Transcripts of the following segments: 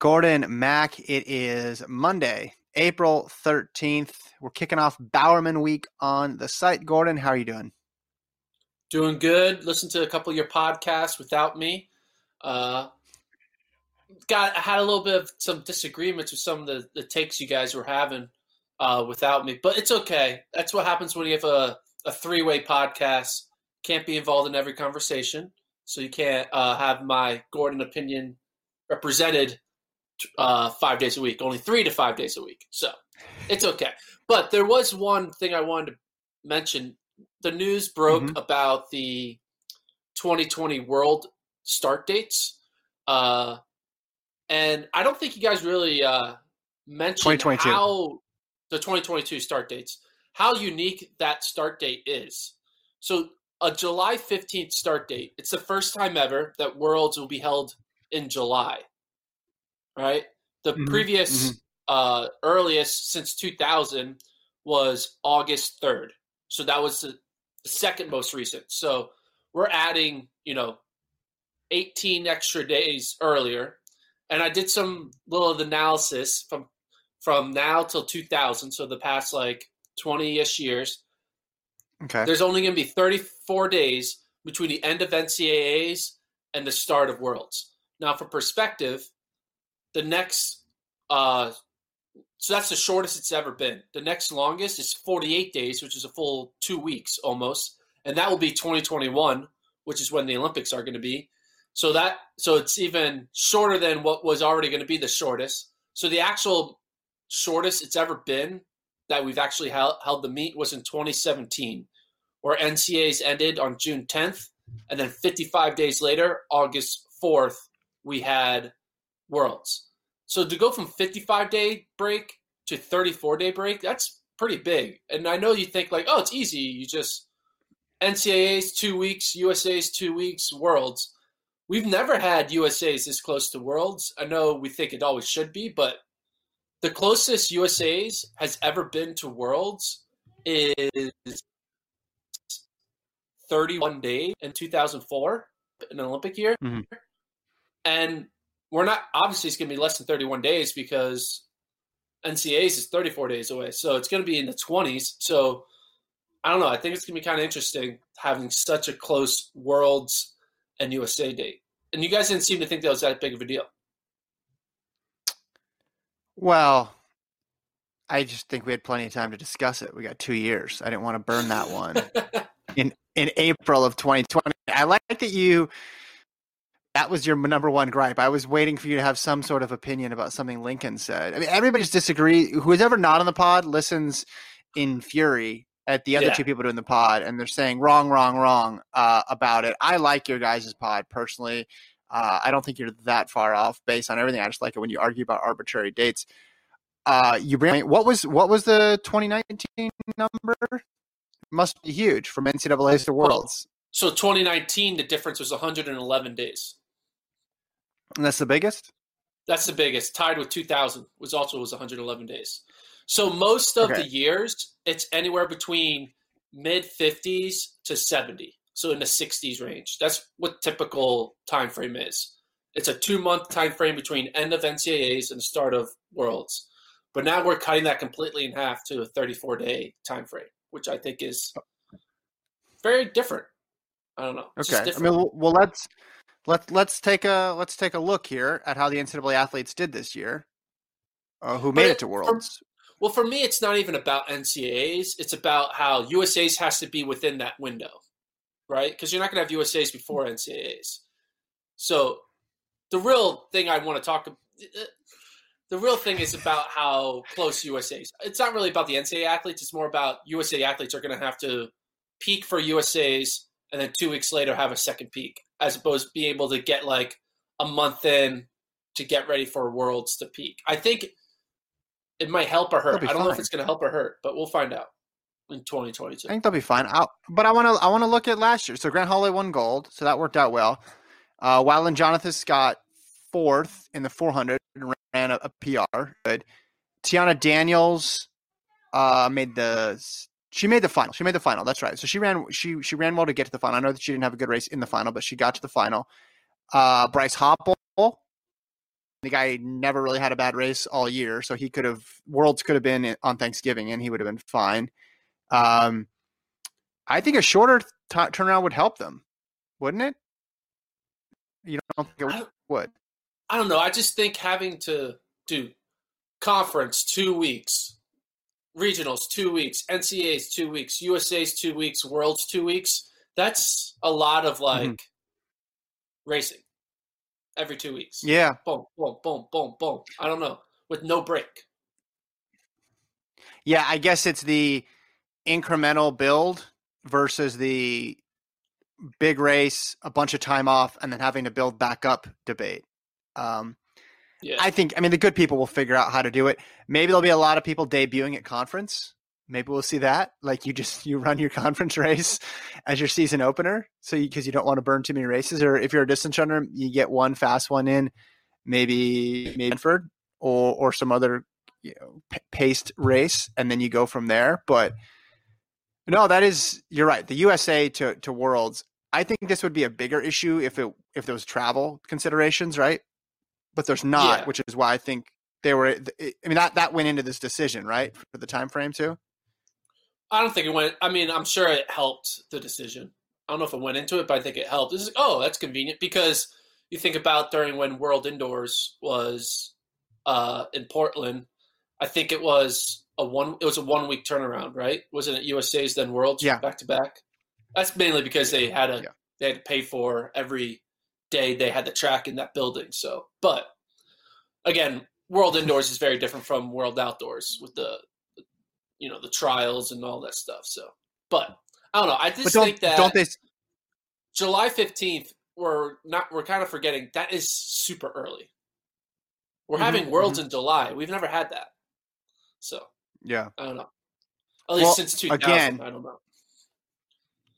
Gordon Mack. It is Monday, April 13th. We're kicking off Bowerman Week on the site. Gordon, how are you doing? Doing good. Listen to a couple of your podcasts without me. Uh, got I had a little bit of some disagreements with some of the, the takes you guys were having uh, without me, but it's okay. That's what happens when you have a, a three way podcast. Can't be involved in every conversation, so you can't uh, have my Gordon opinion represented uh, five days a week. Only three to five days a week, so it's okay. But there was one thing I wanted to mention. The news broke Mhm. about the 2020 World start dates, uh, and I don't think you guys really uh, mentioned 2022. how the 2022 start dates, how unique that start date is. So a July 15th start date. It's the first time ever that Worlds will be held in July. Right? The Mhm, previous uh earliest since 2000 was August 3rd. So that was the, the second most recent. So we're adding, you know, 18 extra days earlier. And I did some little analysis from from now till 2000, so the past like 20ish years Okay. there's only going to be 34 days between the end of NCAAs and the start of Worlds. Now, for perspective, the next, uh, so that's the shortest it's ever been. The next longest is 48 days, which is a full two weeks almost, and that will be 2021, which is when the Olympics are going to be. So that, so it's even shorter than what was already going to be the shortest. So the actual shortest it's ever been that we've actually held, held the meet was in 2017, where NCAAs ended on June 10th, and then 55 days later, August 4th, we had Worlds. So to go from 55 day break to 34 day break, that's pretty big. And I know you think like, oh, it's easy. You just NCAA's two weeks, USA's two weeks, Worlds. We've never had USA's this close to Worlds. I know we think it always should be, but the closest USA's has ever been to Worlds is 31 days in 2004, an Olympic year. Mhm. And we're not, obviously, it's going to be less than 31 days because NCAA's is 34 days away. So it's going to be in the 20s. So I don't know. I think it's going to be kind of interesting having such a close Worlds and USA date. And you guys didn't seem to think that was that big of a deal. Well, I just think we had plenty of time to discuss it. We got two years. I didn't want to burn that one in in April of 2020. I like that you. That was your number one gripe. I was waiting for you to have some sort of opinion about something Lincoln said. I mean, everybody's disagree. Who's ever not on the pod listens in fury at the other Yeah. two people doing the pod, and they're saying wrong, wrong, wrong uh, about it. I like your guys' pod personally. Uh, I don't think you're that far off based on everything. I just like it when you argue about arbitrary dates. Uh, you bring what was what was the 2019 number? must be huge from NCAA's to Worlds. So 2019, the difference was 111 days. And that's the biggest. That's the biggest. Tied with 2000 was also was 111 days. So most of Okay. the years, it's anywhere between mid 50s to 70. So in the 60s range. That's what typical time frame is. It's a two month time frame between end of NCAAs and start of Worlds. But now we're cutting that completely in half to a 34 day time frame, which I think is oh. very different. I don't know. It's Okay. I mean, well, well, let's let's let's take a let's take a look here at how the NCAA athletes did this year, uh, who made But it to for- Worlds. Well, for me, it's not even about NCAAs. It's about how USA's has to be within that window, right? Because you're not going to have USA's before NCAAs. So the real thing I want to talk about the real thing is about how close USA's. It's not really about the NCAA athletes. It's more about USA athletes are going to have to peak for USA's and then two weeks later have a second peak, as opposed to being able to get like a month in to get ready for Worlds to peak. I think it might help or hurt. I don't know if it's going to help or hurt, but we'll find out in 2022. I think they'll be fine. i but I want to I want to look at last year. So Grant Holloway won gold, so that worked out well. Uh, Wadeline Jonathas Scott fourth in the 400 and ran a, a PR. Good. Teahna Daniels uh, made the she made the final. She made the final. That's right. So she ran she she ran well to get to the final. I know that she didn't have a good race in the final, but she got to the final. Uh, Bryce Hoppel, the guy never really had a bad race all year, so he could have Worlds could have been on Thanksgiving and he would have been fine. Um, I think a shorter t- turnaround would help them, wouldn't it? You don't think it would? I don't know. I just think having to do conference two weeks, regionals two weeks, NCAAs two weeks, USA's two weeks, Worlds two weeks. That's a lot of like racing every two weeks. Yeah, Boom, boom, boom, boom, boom. I don't know with no break. yeah. I guess it's the incremental build versus the big race, a bunch of time off, and then having to build back up debate. Um, Yeah, I think, I mean, the good people will figure out how to do it. Maybe there'll be a lot of people debuting at conference. Maybe we'll see that. Like you just you run your conference race as your season opener, so because you, don't want to burn too many races, or if you're a distance runner, you get one fast one in, maybe maybe or or some other you know p- paced race, and then you go from there. But no, that is you're right. The USA to to Worlds, I think this would be a bigger issue if it if there was travel considerations, right? But there's not, Yeah. which is why I think they were. I mean that that went into this decision, right, for the time frame too. I don't think it went. I mean, I'm sure it helped the decision. I don't know if it went into it, but I think it helped. It's like, oh, that's convenient because you think about during when World Indoors was uh, in Portland. I think it was a one. It was a one week turnaround, right? Wasn't it USA's then Worlds Yeah. back to back? That's mainly because they had a Yeah. they had to pay for every day they had the track in that building. So, but again, World Indoors is very different from World Outdoors with the you know the trials and all that stuff. So, but I don't know. I just think that don't they? July fifteenth, we're not. We're kind of forgetting that is super early. We're Mhm, having Worlds in July. We've never had that. So Yeah, I don't know. At least Well, since two thousand, again- I don't know.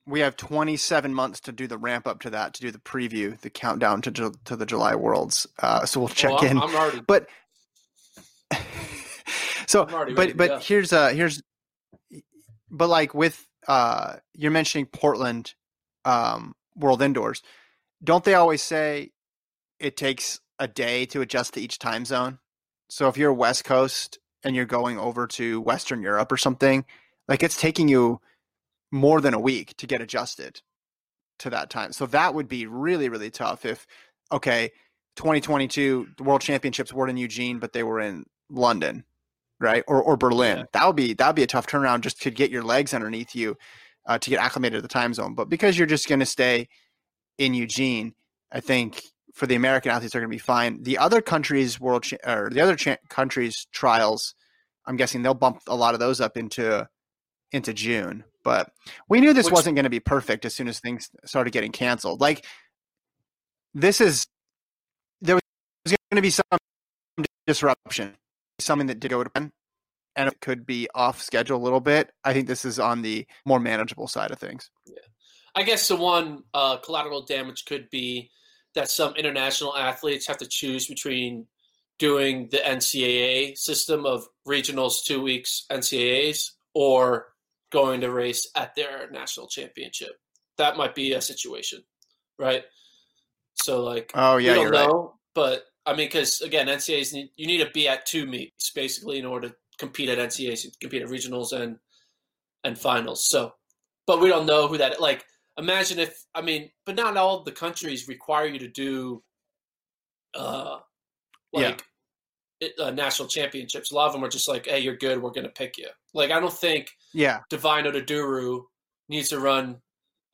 We have 27 months to do the ramp up to that, to do the preview, the countdown to Ju- to the July Worlds. Uh, so we'll check Well, I'm, in. I'm already. but so already ready but but go. here's uh here's but like with uh you're mentioning Portland um World Indoors don't they always say it takes a day to adjust to each time zone so if you're west coast and you're going over to western Europe or something like it's taking you more than a week to get adjusted to that time. So that would be really really tough if okay 2022 the world championships weren't in Eugene but they were in London right or or Berlin. Yeah. that would be that would be a tough turnaround just to get your legs underneath you uh, to get acclimated to the time zone. But because you're just going to stay in Eugene I think for the American athletes are going to be fine. The other countries world cha- or the other cha- countries trials I'm guessing they'll bump a lot of those up into into June but we knew this Which- wasn't going to be perfect as soon as things started getting canceled like this is there was going to be some disruption something that did go to plan and it could be off schedule a little bit. I think this is on the more manageable side of things. Yeah. I guess the one uh, collateral damage could be that some international athletes have to choose between doing the NCAA system of regionals, two weeks NCAAs, or going to race at their national championship. That might be a situation, right? So, like, oh yeah, we don't know, right. but I mean, because again, NCAAs need, you need to be at two meets basically in order to compete at NCAAs, compete at regionals and and finals. So, but we don't know who that like. Imagine if I mean, but not all the countries require you to do, uh, like uh, national championships. A lot of them are just like, "Hey, you're good. We're going to pick you." Like, I don't think Yeah, Divine Oduduru needs to run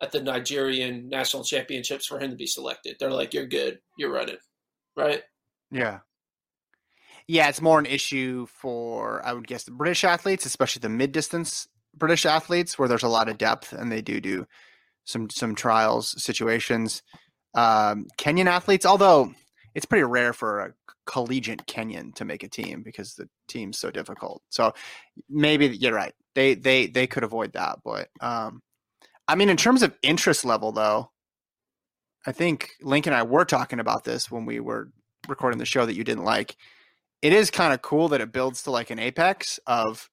at the Nigerian national championships for him to be selected. They're like, "You're good. You're running." Right? yeah, yeah. It's more an issue for I would guess the British athletes, especially the mid distance British athletes, where there's a lot of depth and they do do some some trials situations. Um, Kenyan athletes, although it's pretty rare for a collegiate Kenyan to make a team because the team's so difficult. So maybe you're right. They they they could avoid that, but um, I mean, in terms of interest level, though, I think Link and I were talking about this when we were recording the show that you didn't like. It is kind of cool that it builds to like an apex of,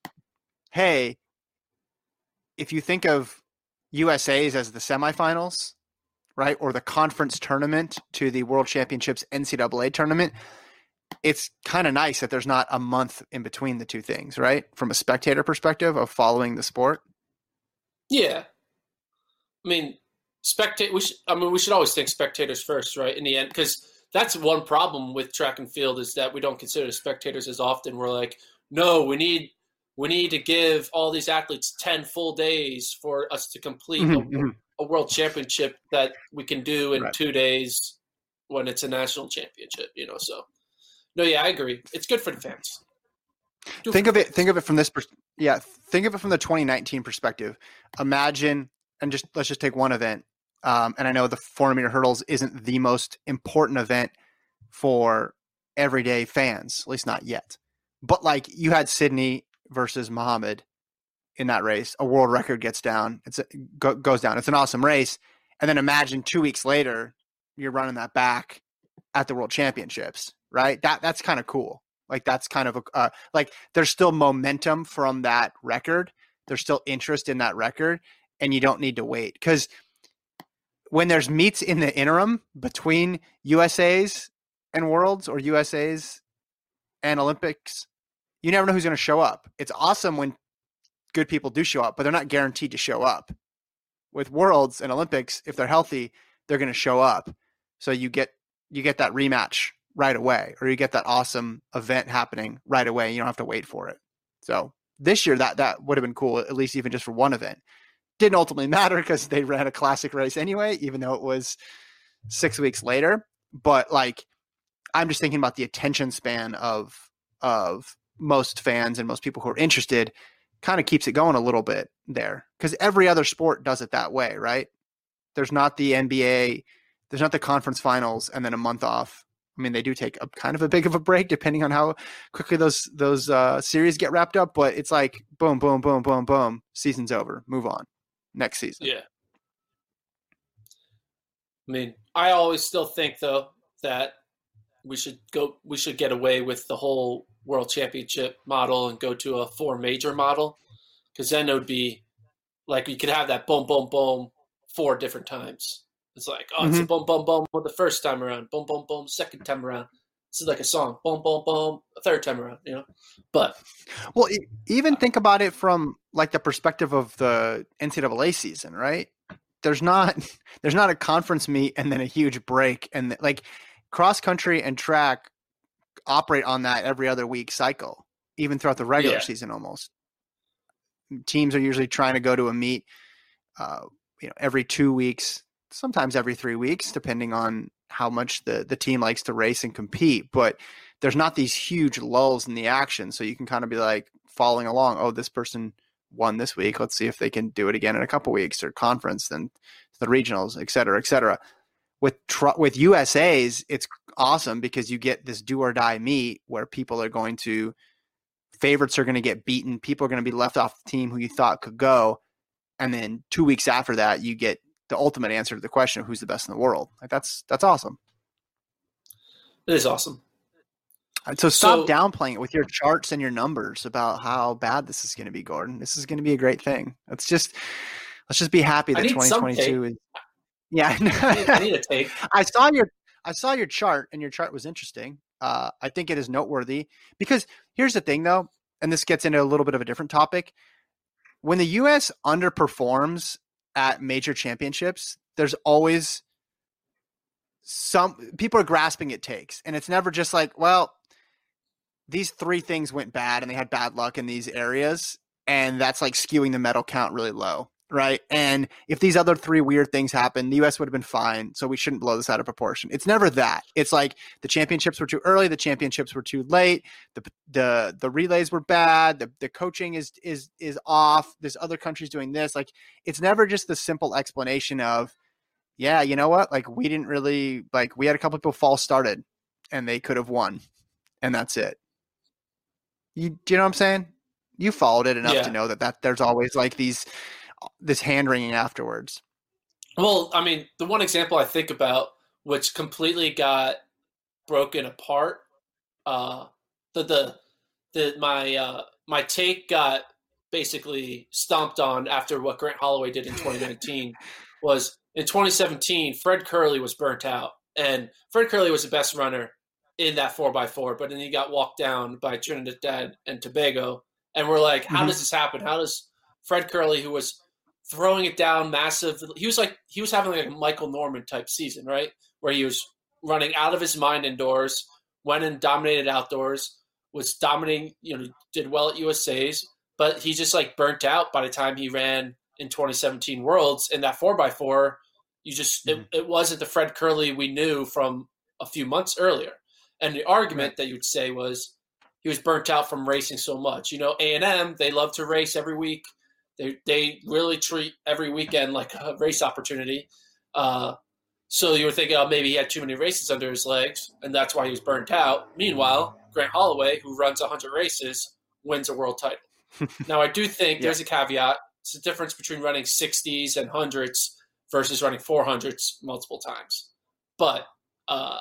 hey, if you think of USA's as the semifinals, right, or the conference tournament to the World Championships NCAA tournament, it's kind of nice that there's not a month in between the two things, right? From a spectator perspective of following the sport. Yeah. I mean, spectate. We should, I mean, we should always think spectators first, right? In the end, because that's one problem with track and field is that we don't consider spectators as often. We're like, no, we need we need to give all these athletes ten full days for us to complete Mhm, a, mhm. a world championship that we can do in Right. two days when it's a national championship. You know, so no, yeah, I agree. It's good for the fans. Do think of it think of it from this pers- yeah think of it from the 2019 perspective imagine and just let's just take one event um, and i know the 400 meter hurdles isn't the most important event for everyday fans at least not yet but like you had sydney versus muhammad in that race a world record gets down it's a, go, goes down it's an awesome race and then imagine two weeks later you're running that back at the world championships right that that's kind of cool like that's kind of a uh, like there's still momentum from that record. There's still interest in that record, and you don't need to wait because when there's meets in the interim between USA's and Worlds or USA's and Olympics, you never know who's going to show up. It's awesome when good people do show up, but they're not guaranteed to show up. With Worlds and Olympics, if they're healthy, they're going to show up. So you get you get that rematch right away, or you get that awesome event happening right away. You don't have to wait for it. So this year, that that would have been cool, at least even just for one event. Didn't ultimately matter because they ran a classic race anyway, even though it was six weeks later. But like, I'm just thinking about the attention span of of most fans and most people who are interested. Kind of keeps it going a little bit there because every other sport does it that way, right? There's not the NBA, there's not the conference finals, and then a month off I mean, they do take a kind of a big of a break depending on how quickly those those uh, series get wrapped up. But it's like boom, boom, boom, boom, boom. Season's over. Move on. Next season. Yeah. I mean, I always still think though that we should go we should get away with the whole world championship model and go to a four major model cuz then it would be like you could have that boom boom boom four different times. It's like, oh, it's a mm-hmm. boom boom boom the first time around, boom boom boom second time around. This is like a song, boom boom boom a third time around, you know. But Well, even think about it from like the perspective of the NCAA season, right? There's not there's not a conference meet and then a huge break, and like cross country and track operate on that every other week cycle, even throughout the regular Yeah. season. Almost teams are usually trying to go to a meet, uh, you know, every two weeks, sometimes every three weeks, depending on how much the the team likes to race and compete. But there's not these huge lulls in the action, so you can kind of be like following along. Oh, this person won this week. Let's see if they can do it again in a couple weeks or conference, then the regionals, et cetera, et cetera. With tr- with USA's, it's awesome because you get this do or die meet where people are going to favorites are going to get beaten. People are going to be left off the team who you thought could go. And then two weeks after that, you get the ultimate answer to the question of who's the best in the world. Like that's that's awesome. It is awesome. Uh, so stop so, downplaying it with your charts and your numbers about how bad this is going to be, Gordon. This is going to be a great thing. Let's just let's just be happy that 2022 is. Yeah, I need a take. I saw your I saw your chart, and your chart was interesting. Uh, I think it is noteworthy because here's the thing, though, and this gets into a little bit of a different topic. When the U.S. underperforms at major championships, there's always some people are grasping at takes, and it's never just like, well, these three things went bad, and they had bad luck in these areas, and that's like skewing the medal count really low right? And if these other three weird things happen, the US would have been fine. So we shouldn't blow this out of proportion. It's never that. It's like the championships were too early, the championships were too late, the the the relays were bad, the, the coaching is is is off, this other country's doing this. Like it's never just the simple explanation of, yeah, you know what? Like we didn't really like we had a couple people false started and they could have won. And that's it. You do you know what I'm saying? You followed it enough yeah. to know that that there's always like these this hand wringing afterwards. Well, I mean, the one example I think about, which completely got broken apart, uh, the the the my uh, my take got basically stomped on after what Grant Holloway did in 2019 was in 2017 Fred Kerley was burnt out and Fred Kerley was the best runner in that 4x4 but then he got walked down by Trinidad and Tobago and we're like how mm-hmm. does this happen how does Fred Kerley who was throwing it down massive. He was like he was having like a Michael Norman type season, right? Where he was running out of his mind indoors, went and dominated outdoors, was dominating, you know, did well at USA's, but he just like burnt out by the time he ran in 2017 Worlds. in that 4x4. you just mm-hmm. it, it wasn't the Fred Kerley we knew from a few months earlier. And the argument right. that you'd say was he was burnt out from racing so much. You know, A and M they love to race every week they they really treat every weekend like a race opportunity. Uh, so you were thinking, oh, maybe he had too many races under his legs, and that's why he was burnt out. Meanwhile, Grant Holloway, who runs 100 races, wins a world title. now, I do think yeah. there's a caveat. It's the difference between running 60s and hundreds versus running 400s multiple times. But uh,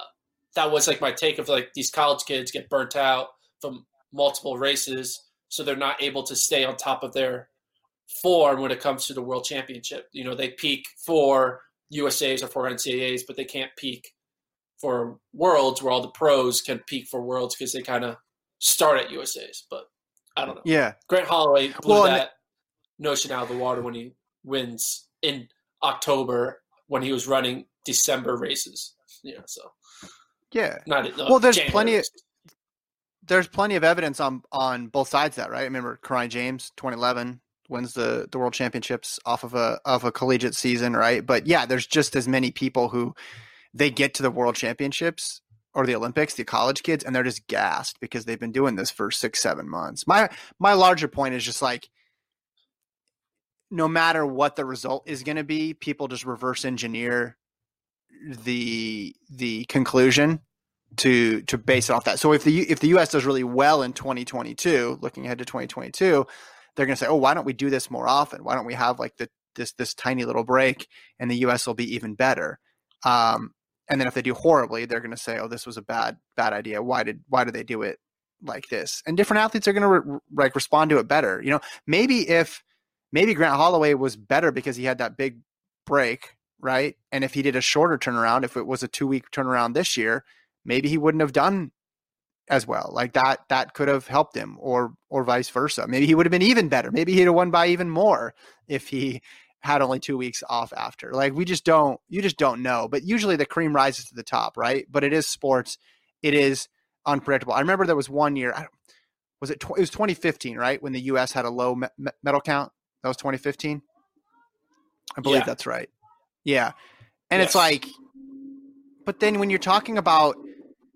that was like my take of like these college kids get burnt out from multiple races, so they're not able to stay on top of their form when it comes to the world championship. You know, they peak for USA's or for NCAAs, but they can't peak for worlds where all the pros can peak for worlds because they kind of start at USA's. But I don't know. Yeah. Grant Holloway blew well, that notion out of the water when he wins in October when he was running December races. Yeah. So. Yeah. Not, uh, well, there's January plenty of there's plenty of evidence on on both sides of that, right? I remember Kirani James, 2011, wins the the world championships off of a of a collegiate season, right? But yeah, there's just as many people who they get to the world championships or the Olympics, the college kids, and they're just gassed because they've been doing this for six, seven months. My my larger point is just like no matter what the result is going to be, people just reverse engineer the the conclusion to to base it off that. So if the if the US does really well in 2022, looking ahead to 2022, they're going to say, "Oh, why don't we do this more often? Why don't we have like the this this tiny little break, and the U.S. will be even better." Um, and then if they do horribly, they're going to say, "Oh, this was a bad bad idea. Why did why did they do it like this?" And different athletes are going to re- like respond to it better. You know, maybe if maybe Grant Holloway was better because he had that big break, right? And if he did a shorter turnaround, if it was a two week turnaround this year, maybe he wouldn't have done as well. Like that that could have helped him or or vice versa. Maybe he would have been even better. Maybe he'd have won by even more if he had only 2 weeks off after. Like we just don't you just don't know. But usually the cream rises to the top, right? But it is sports. It is unpredictable. I remember there was one year was it it was 2015, right? When the US had a low me- medal count. That was 2015. I believe yeah. that's right. Yeah. And yes. it's like but then when you're talking about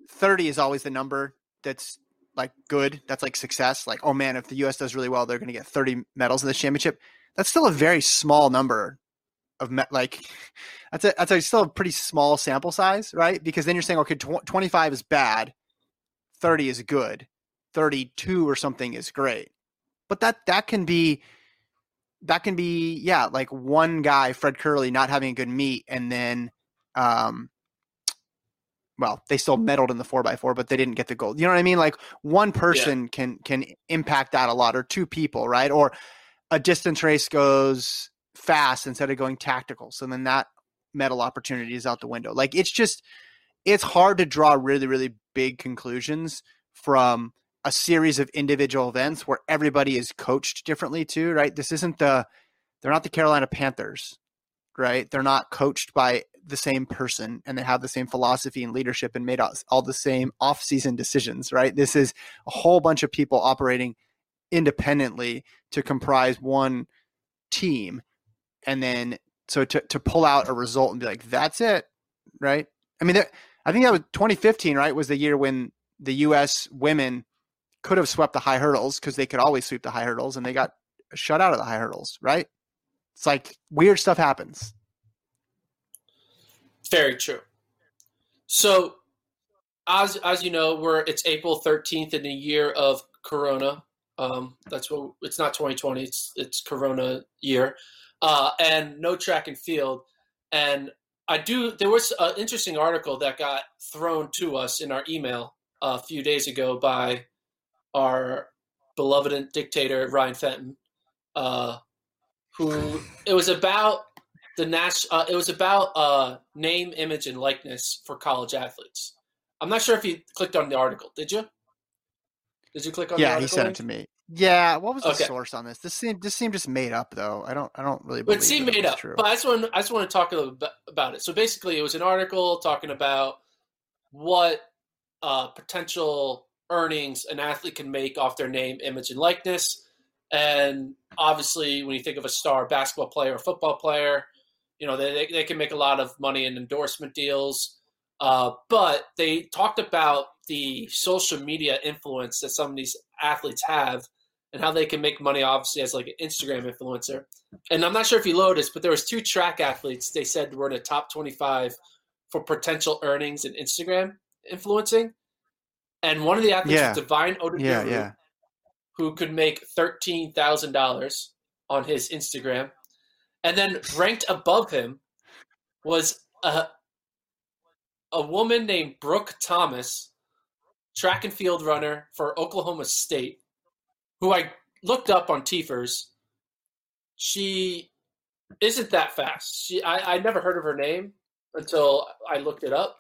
30 is always the number that's like good. That's like success. Like, oh man, if the U.S. does really well, they're going to get 30 medals in this championship. That's still a very small number of me- like that's a that's a still a pretty small sample size, right? Because then you're saying okay, tw- 25 is bad, 30 is good. 32 or something is great. But that that can be that can be yeah, like one guy, Fred Kerley, not having a good meet, and then um, well, they still medaled in the four x four, but they didn't get the gold. You know what I mean? Like one person yeah. can can impact that a lot, or two people, right? Or a distance race goes fast instead of going tactical, so then that medal opportunity is out the window. Like it's just it's hard to draw really really big conclusions from a series of individual events where everybody is coached differently too, right? This isn't the they're not the Carolina Panthers, right? They're not coached by the same person and they have the same philosophy and leadership and made all, the same off-season decisions, right? This is a whole bunch of people operating independently to comprise one team and then so to to pull out a result and be like that's it, right? I mean, I think that was 2015, right? Was the year when the U.S. women could have swept the high hurdles because they could always sweep the high hurdles and they got shut out of the high hurdles, right? It's like weird stuff happens. Very true. So, as as you know, we're it's April 13th in the year of Corona. Um, that's what it's not 2020. It's it's Corona year, uh, and no track and field. And I do. There was an interesting article that got thrown to us in our email a few days ago by our beloved dictator Ryan Fenton, uh, who it was about the Nash. Uh, it was about uh, name, image, and likeness for college athletes. I'm not sure if you clicked on the article. Did you? Did you click on? The article? Yeah, he sent it to me. Yeah, what was the okay. source on this? This seemed this seemed just made up though. I don't I don't really believe it seemed made up. True. But I just want I just want to talk a little bit about it. So basically, it was an article talking about what uh, potential earnings an athlete can make off their name, image, and likeness. And obviously, when you think of a star basketball player or football player, you know they they can make a lot of money in endorsement deals. Uh, but they talked about the social media influence that some of these athletes have and how they can make money obviously as like an instagram influencer and i'm not sure if you noticed but there was two track athletes they said were in the top 25 for potential earnings in instagram influencing and one of the athletes yeah. was Divine Oduduru, yeah, yeah. Who could make thirteen thousand dollars on his Instagram, and then ranked above him was a a woman named Brooke Thomas, track and field runner for Oklahoma State, who I looked up on TFRRS. She isn't that fast. She I, I never heard of her name until I looked it up,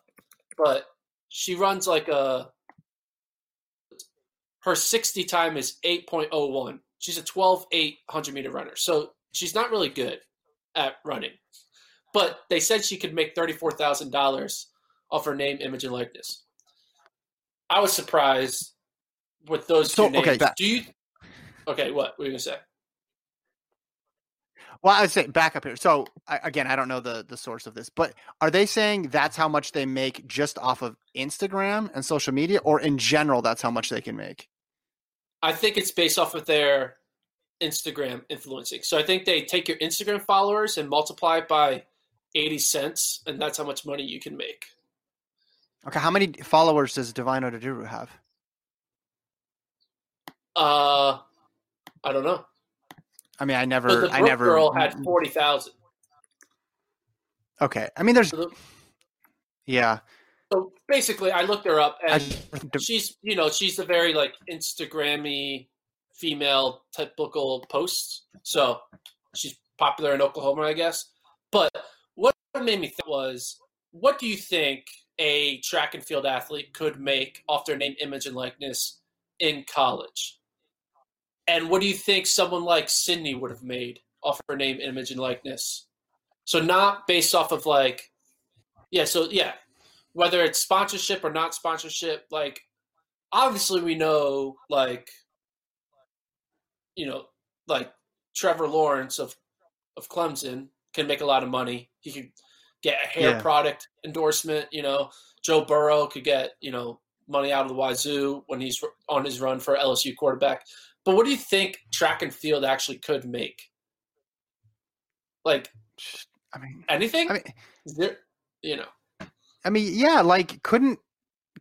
but she runs like a her 60 time is 8.01. She's a 12 800 meter runner. So she's not really good at running. But they said she could make $34,000 off her name, image, and likeness. I was surprised with those so, two names. Okay, Do you? Okay, what? What are you gonna say? Well, I would say back up here. So again, I don't know the the source of this, but are they saying that's how much they make just off of Instagram and social media, or in general, that's how much they can make? I think it's based off of their Instagram influencing. So I think they take your Instagram followers and multiply it by eighty cents, and that's how much money you can make. Okay, how many followers does Divine Oduduru have? Uh, I don't know. I mean, I never, the I never. Girl had forty thousand. Okay, I mean, there's, yeah. So basically, I looked her up, and she's, you know, she's a very like Instagrammy female typical posts. So she's popular in Oklahoma, I guess. But what made me think was, what do you think a track and field athlete could make off their name, image, and likeness in college? And what do you think someone like Sydney would have made off her name, image, and likeness? So not based off of like, yeah. So yeah, whether it's sponsorship or not sponsorship, like obviously we know like, you know, like Trevor Lawrence of of Clemson can make a lot of money. He could get a hair yeah. product endorsement. You know, Joe Burrow could get you know money out of the wazoo when he's on his run for LSU quarterback. But what do you think track and field actually could make? Like, I mean, anything? I mean, there, you know, I mean, yeah, like couldn't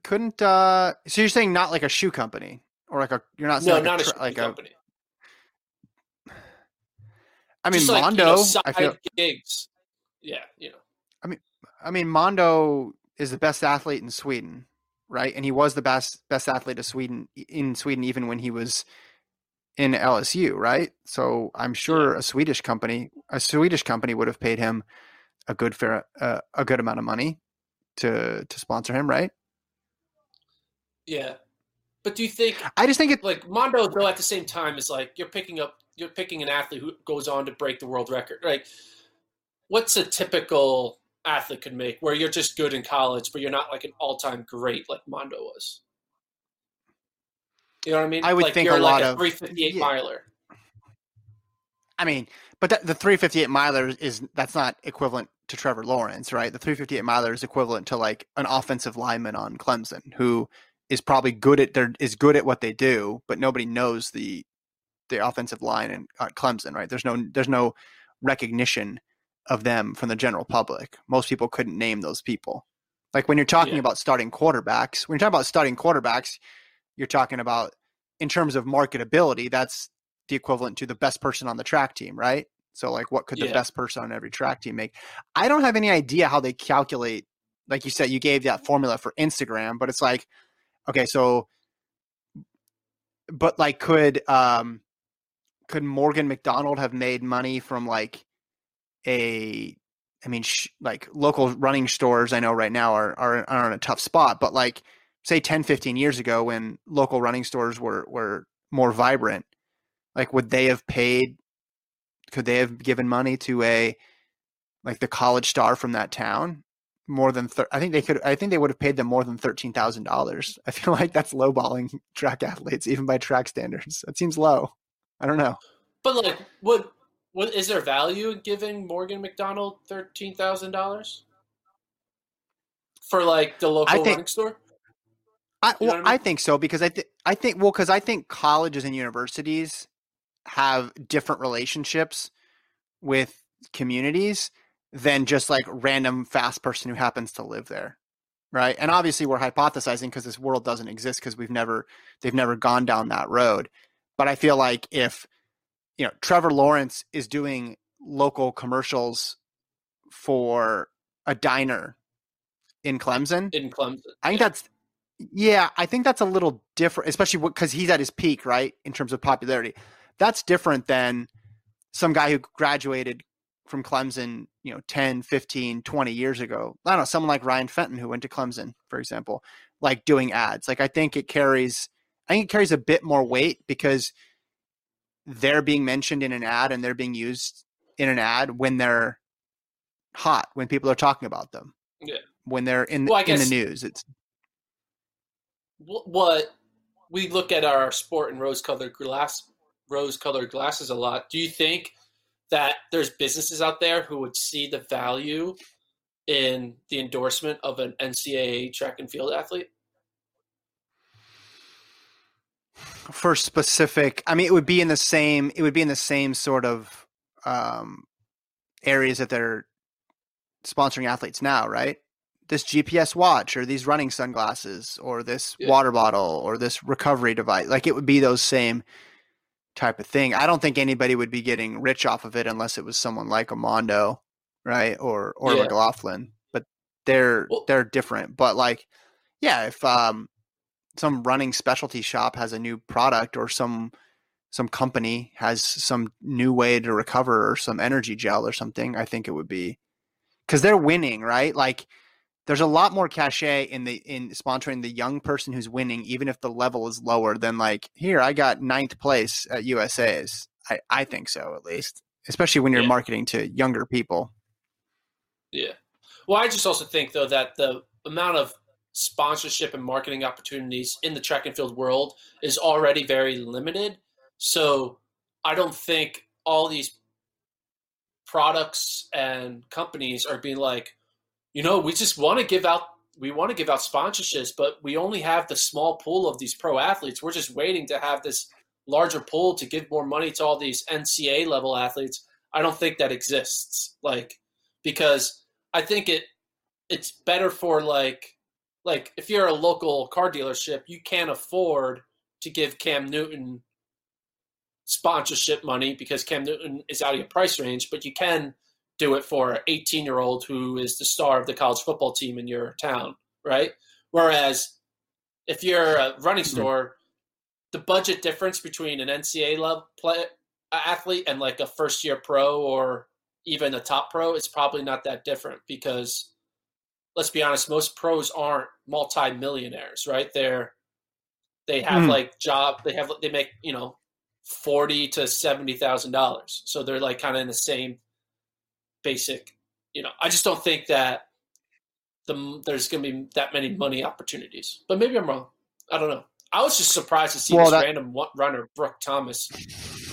couldn't. uh So you're saying not like a shoe company, or like a you're not No, saying not like a a, tra- like company. I mean like, Mondo you know, I feel gigs. Yeah, you know. I mean, I mean Mondo is the best athlete in Sweden, right? And he was the best best athlete of Sweden in Sweden even when he was in LSU, right? So I'm sure a Swedish company, a Swedish company would have paid him a good fair uh, a good amount of money to to sponsor him, right? Yeah. But do you think I just think it like Mondo though at the same time is like you're picking up you're picking an athlete who goes on to break the world record. Like what's a typical athlete could make where you're just good in college but you're not like an all-time great like Mondo was? You know what I mean? I would like think you're a like lot a of- 358 yeah. miler. I mean, but that, the 358 miler is that's not equivalent to Trevor Lawrence, right? The 358 miler is equivalent to like an offensive lineman on Clemson who is probably good at their is good at what they do, but nobody knows the the offensive line in at Clemson, right? There's no there's no recognition of them from the general public. Most people couldn't name those people. Like when you're talking Yeah. about starting quarterbacks, when you're talking about starting quarterbacks, you're talking about in terms of marketability, that's the equivalent to the best person on the track team, right? So like what could the Yeah. best person on every track team make? I don't have any idea how they calculate like you said you gave that formula for Instagram, but it's like okay, so but like could um could Morgan McDonald have made money from like a I mean sh- like local running stores I know right now are, are are in a tough spot, but like say 10 15 years ago when local running stores were were more vibrant, like would they have paid could they have given money to a like the college star from that town more than thir- I think they could I think they would have paid them more than $13,000. I feel like that's lowballing track athletes even by track standards. That seems low. I don't know. But like what what is there value in giving Morgan McDonald $13,000 for like the local think- running store? I, You know well, I I, think so because I think I think well because I think colleges and universities have different relationships with communities than just like random fast person who happens to live there, right? And obviously we're hypothesizing because this world doesn't exist because we've never they've never gone down that road. But I feel like if you know Trevor Lawrence is doing local commercials for a diner in Clemson, in Clemson. I think that's yeah, I think that's a little different, especially because he's at his peak, right, in terms of popularity. That's different than some guy who graduated from Clemson, you know, 10, 15, 20 years ago. I don't know, someone like Ryan Fenton who went to Clemson, for example, like doing ads. Like I think it carries I think it carries a bit more weight because they're being mentioned in an ad and they're being used in an ad when they're hot, when people are talking about them. Yeah. When they're in Well, I in the news. It's what we look at our sport in rose-colored glass rose-colored glasses a lot. Do you think that there's businesses out there who would see the value in the endorsement of an NCAA track and field athlete? for specific i mean it would be in the same it would be in the same sort of um areas that they're sponsoring athletes now right this gps watch or these running sunglasses or this Yeah. water bottle or this recovery device like it would be those same type of thing i don't think anybody would be getting rich off of it unless it was someone like a mondo right or or Yeah. mclaughlin but they're Well- they're different but like yeah if um some running specialty shop has a new product or some some company has some new way to recover or some energy gel or something i think it would be because they're winning right like there's a lot more cachet in the in sponsoring the young person who's winning even if the level is lower than like here i got ninth place at usa's i, I think so at least especially when you're Yeah. marketing to younger people Yeah. Well, I just also think though that the amount of sponsorship and marketing opportunities in the track and field world is already very limited. So I don't think all these products and companies are being like, you know, we just want to give out we want to give out sponsorships, but we only have the small pool of these pro athletes. We're just waiting to have this larger pool to give more money to all these NCA level athletes. I don't think that exists. Like because I think it it's better for like like if you're a local car dealership, you can't afford to give Cam Newton sponsorship money because Cam Newton is out of your price range, but you can do it for an 18 year old who is the star of the college football team in your town, right? Whereas if you're a running Mm-hmm. store, the budget difference between an NCAA level play, athlete and like a first year pro or even a top pro is probably not that different because let's be honest, most pros aren't multi-millionaires, right? They're they have Mhm. like job they have they make, you know, forty to seventy thousand dollars. So they're like kind of in the same basic, you know. I just don't think that the there's going to be that many money opportunities. But maybe I'm wrong. I don't know. I was just surprised to see Well, this that- random runner, Brooke Thomas,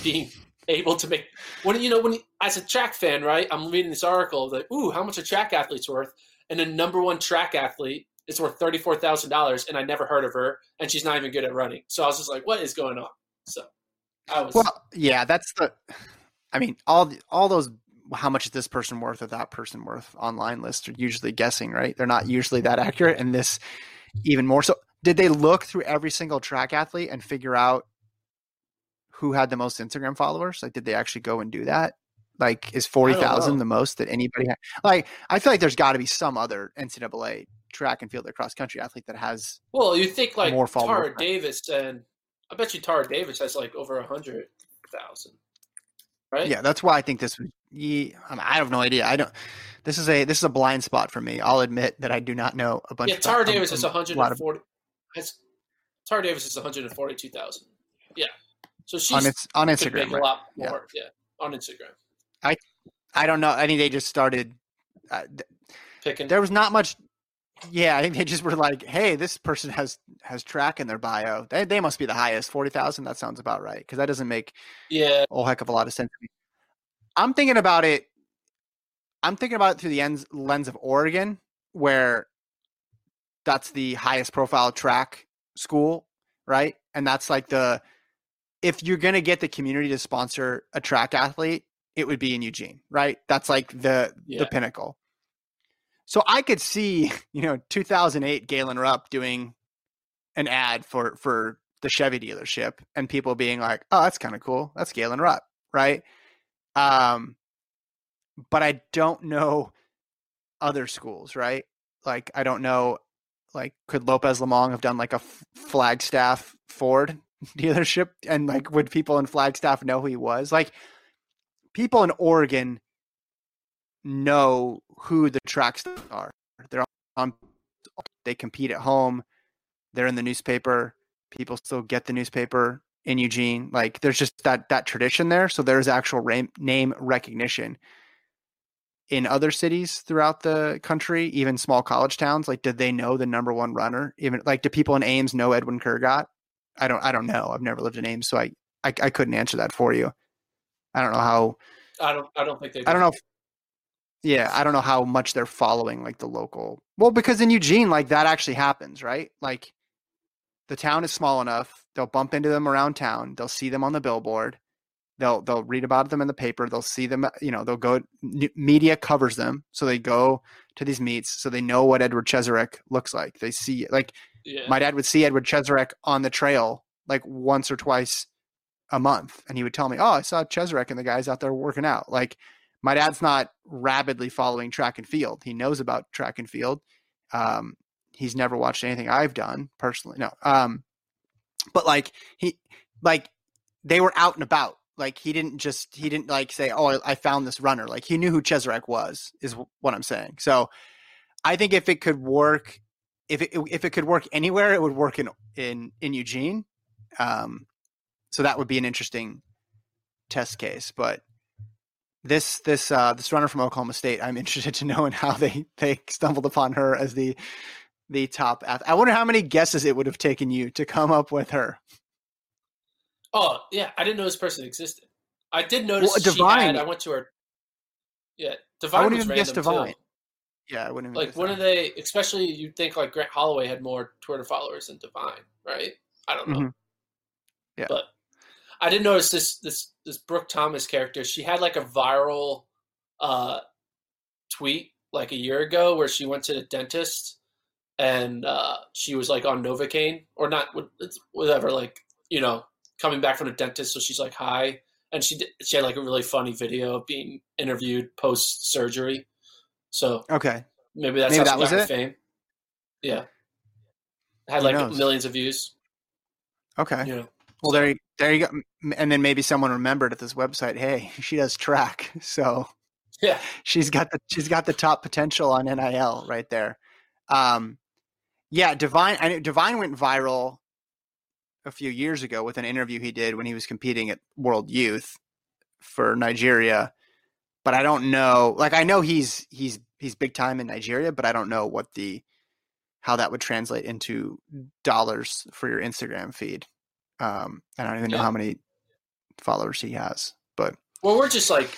being able to make when you know when as a track fan, right? I'm reading this article like, ooh, how much a track athlete's worth, and the number one track athlete is worth thirty four thousand dollars, and I never heard of her, and she's not even good at running. So I was just like, what is going on? So I was Well, yeah, that's the. I mean, all the, all those. How much is this person worth or that person worth? Online lists are usually guessing, right? They're not usually that accurate, and this even more so. Did they look through every single track athlete and figure out who had the most Instagram followers? Like, did they actually go and do that? Like, is forty thousand know. the most that anybody? Ha- like, I feel like there's got to be some other NCAA track and field or cross country athlete that has. Well, you think like More followers. Tara Davis, and I bet you Tara Davis has like over a hundred thousand, right? Yeah, that's why I think this was. Yeah, I, have no idea. I don't. This is a this is a blind spot for me. I'll admit that I do not know a bunch. Yeah, of Tara um, Davis is one hundred and of forty. Tara Davis is one hundred and forty-two thousand. Yeah, so she's on its on Instagram. make a lot more. Yeah. on Instagram, I I don't know. I think they just started. Uh, picking. there was not much. Yeah, I think they just were like, "Hey, this person has has track in their bio. They they must be the highest, forty thousand. That sounds about right." Because that doesn't make yeah, a whole heck of a lot of sense. I'm thinking about it. I'm thinking about it through the ends, lens of Oregon, where that's the highest profile track school, right? And that's like the if you're gonna get the community to sponsor a track athlete, it would be in Eugene, right? That's like the Yeah. the pinnacle. So I could see, you know, 2008 Galen Rupp doing an ad for for the Chevy dealership and people being like, "Oh, that's kind of cool. That's Galen Rupp," right? Um, but I don't know other schools, right? Like I don't know, like could Lopez Lomong have done like a F- Flagstaff Ford dealership, and like would people in Flagstaff know who he was? Like people in Oregon know who the track stars are. They're on. They compete at home. They're in the newspaper. People still get the newspaper in Eugene. Like there's just that that tradition there. So there's actual ra- name recognition in other cities throughout the country, even small college towns. Like, did they know the number one runner? Even like, do people in Ames know Edwin Kurgat? I don't. I don't know. I've never lived in Ames, so I I, I couldn't answer that for you. I don't know how. I don't. I don't think they. I don't know. If, yeah, I don't know how much they're following like the local. Well, because in Eugene, like that actually happens, right? Like the town is small enough. They'll bump into them around town. They'll see them on the billboard. They'll they'll read about them in the paper. They'll see them. You know, they'll go. Media covers them, so they go to these meets, so they know what Edward Cheserek looks like. They see like Yeah. my dad would see Edward Cheserek on the trail like once or twice a month, and he would tell me, "Oh, I saw Cheserek and the guys out there working out." Like my dad's not rabidly following track and field. He knows about track and field. Um, he's never watched anything I've done personally. No. Um, but like he, like they were out and about. Like he didn't just he didn't like say, "Oh, I, I found this runner." Like he knew who Cheserek was. Is what I'm saying. So I think if it could work, if it if it could work anywhere, it would work in in in Eugene. Um, so that would be an interesting test case. But this this uh, this runner from Oklahoma State, I'm interested to know in how they they stumbled upon her as the the top. Ath- I wonder how many guesses it would have taken you to come up with her. Oh yeah, I didn't know this person existed. I did notice Well, she Divine- had. I went to her. Yeah, Divine. I wouldn't was even guess Divine. too. Yeah, I wouldn't even Like when are they? Especially you'd think like Grant Holloway had more Twitter followers than Divine, right? I don't know. Mhm. Yeah. But I did notice this this this Brooke Thomas character. She had like a viral uh tweet like a year ago where she went to the dentist and uh she was like on Novocaine or not whatever like you know, coming back from the dentist. So she's like, hi. And she did, she had like a really funny video of being interviewed post surgery. So Okay. maybe that's Maybe how that she was got it? fame. Yeah. Had Who like knows? millions of views. Okay. You know. Well, there, you- there you go. And then maybe someone remembered at this website, hey, she does track, so Yeah. she's got the she's got the top potential on NIL right there. Um, yeah, Divine. I know Divine went viral a few years ago with an interview he did when he was competing at World Youth for Nigeria. But I don't know. Like I know he's he's he's big time in Nigeria, but I don't know what the how that would translate into dollars for your Instagram feed. Um, I don't even know Yeah. how many followers he has, but Well, we're just like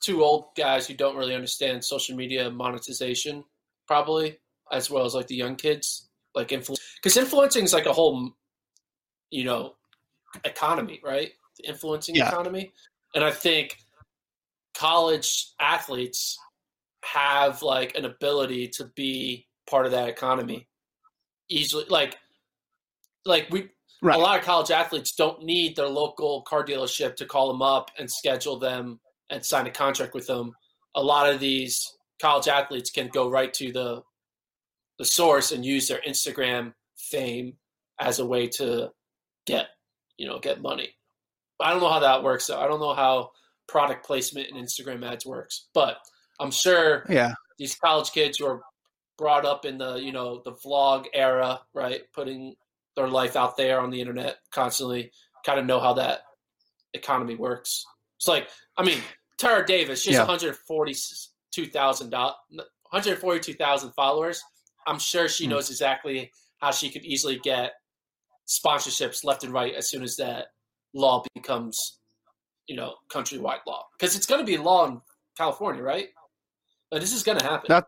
two old guys who don't really understand social media monetization, probably, as well as like the young kids, like influ because influencing is like a whole, you know, economy, right? The influencing Yeah. economy, and I think college athletes have like an ability to be part of that economy easily, like, like we Right. a lot of college athletes don't need their local car dealership to call them up and schedule them and sign a contract with them. A lot of these college athletes can go right to the the source and use their Instagram fame as a way to get you know get money. I don't know how that works. I don't know how product placement and Instagram ads works, but I'm sure yeah, these college kids who are brought up in the you know the vlog era, right? Putting their life out there on the internet constantly, kind of know how that economy works. It's like, I mean, Tara Davis, she's Yeah. 142,000 142,000 followers. I'm sure she Hmm. knows exactly how she could easily get sponsorships left and right as soon as that law becomes, you know, countrywide law. Because it's going to be law in California, right? This is going to happen. That-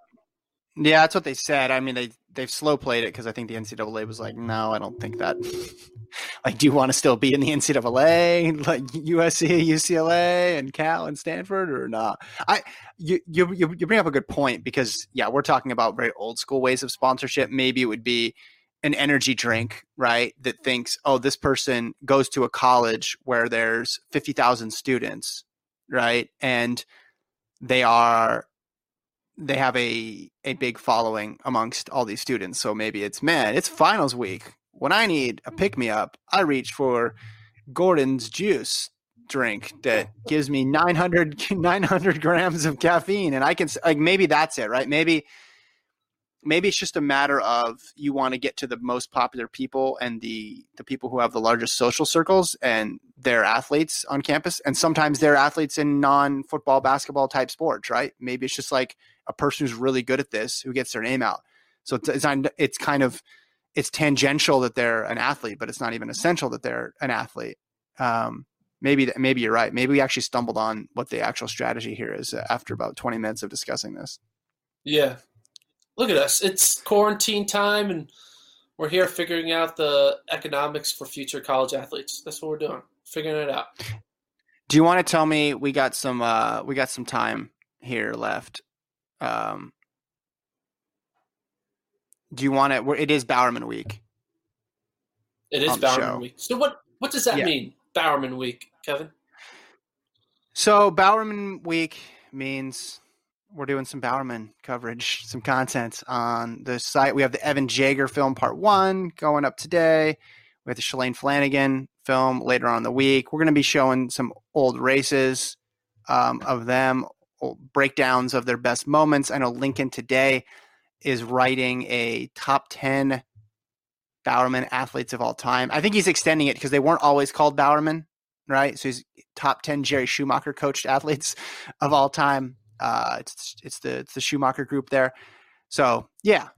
yeah, that's what they said. I mean, they they've slow played it because I think the NCAA was like, no, I don't think that. like, do you want to still be in the NCAA, like USC, UCLA, and Cal and Stanford, or not? I you you you bring up a good point because yeah, we're talking about very old school ways of sponsorship. Maybe it would be an energy drink, right? That thinks, oh, this person goes to a college where there's fifty thousand students, right, and they are they have a a big following amongst all these students. So maybe it's man, it's finals week. When I need a pick me up, I reach for Gordon's juice drink that gives me 900, 900 grams of caffeine, and I can like maybe that's it, right? Maybe maybe it's just a matter of you want to get to the most popular people and the the people who have the largest social circles and they're athletes on campus and sometimes they're athletes in non-football basketball type sports right maybe it's just like a person who's really good at this who gets their name out so it's it's, it's kind of it's tangential that they're an athlete but it's not even essential that they're an athlete um, maybe maybe you're right maybe we actually stumbled on what the actual strategy here is after about 20 minutes of discussing this Yeah. Look at us. It's quarantine time and we're here figuring out the economics for future college athletes. That's what we're doing. Figuring it out. Do you want to tell me we got some uh we got some time here left? Um Do you want to it is Bowerman week. It is Bowerman week. So what what does that Yeah. mean? Bowerman week, Kevin? So Bowerman week means we're doing some Bowerman coverage, some content on the site. We have the Evan Jager film part 1 going up today. We have the Shalane Flanagan film later on in the week. We're going to be showing some old races um, of them, breakdowns of their best moments. I know Lincoln today is writing a top 10 Bowerman athletes of all time. I think he's extending it because they weren't always called Bowerman, right? So he's top 10 Jerry Schumacher coached athletes of all time. Uh, it's, it's the, it's the Schumacher group there. So yeah,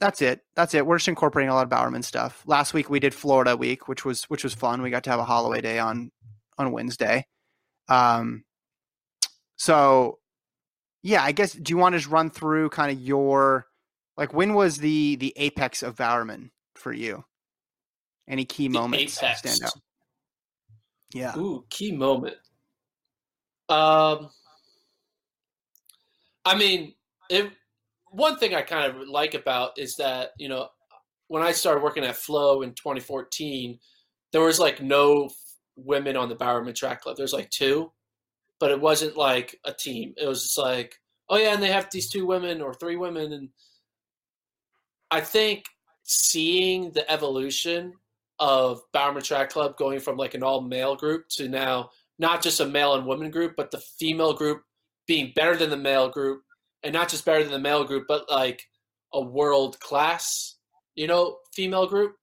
that's it. That's it. We're just incorporating a lot of Bowerman stuff. Last week we did Florida week, which was which was fun. We got to have a Holloway day on on Wednesday. Um, so yeah, I guess do you want to just run through kind of your like when was the the apex of Bowerman for you? Any key The moments apex. stand out? Yeah. Ooh, key moment. Um, I mean, it. One thing I kind of like about is that you know when I started working at Flow in 2014, there was like no women on the Bowerman Track Club. There's like two, but it wasn't like a team. It was just like, oh yeah, and they have these two women or three women, and I think seeing the evolution of Bowerman Track Club going from like an all male group to now not just a male and woman group, but the female group being better than the male group, and not just better than the male group, but like a world class, you know, female group.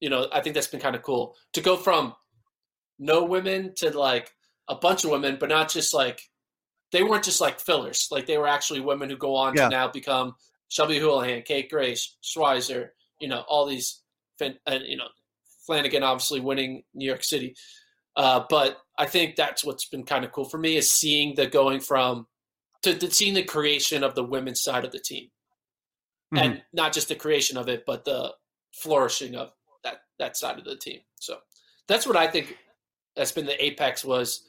You know, I think that's been kind of cool to go from no women to like a bunch of women, but not just like they weren't just like fillers. Like they were actually women who go on yeah. to now become Shelby Houlihan, Kate Grace, Schweizer, you know, all these, and you know, Flanagan obviously winning New York City. Uh, but I think that's what's been kind of cool for me is seeing the going from to, to seeing the creation of the women's side of the team, mm-hmm. and not just the creation of it, but the flourishing of that that side of the team. So that's what I think that's been the apex was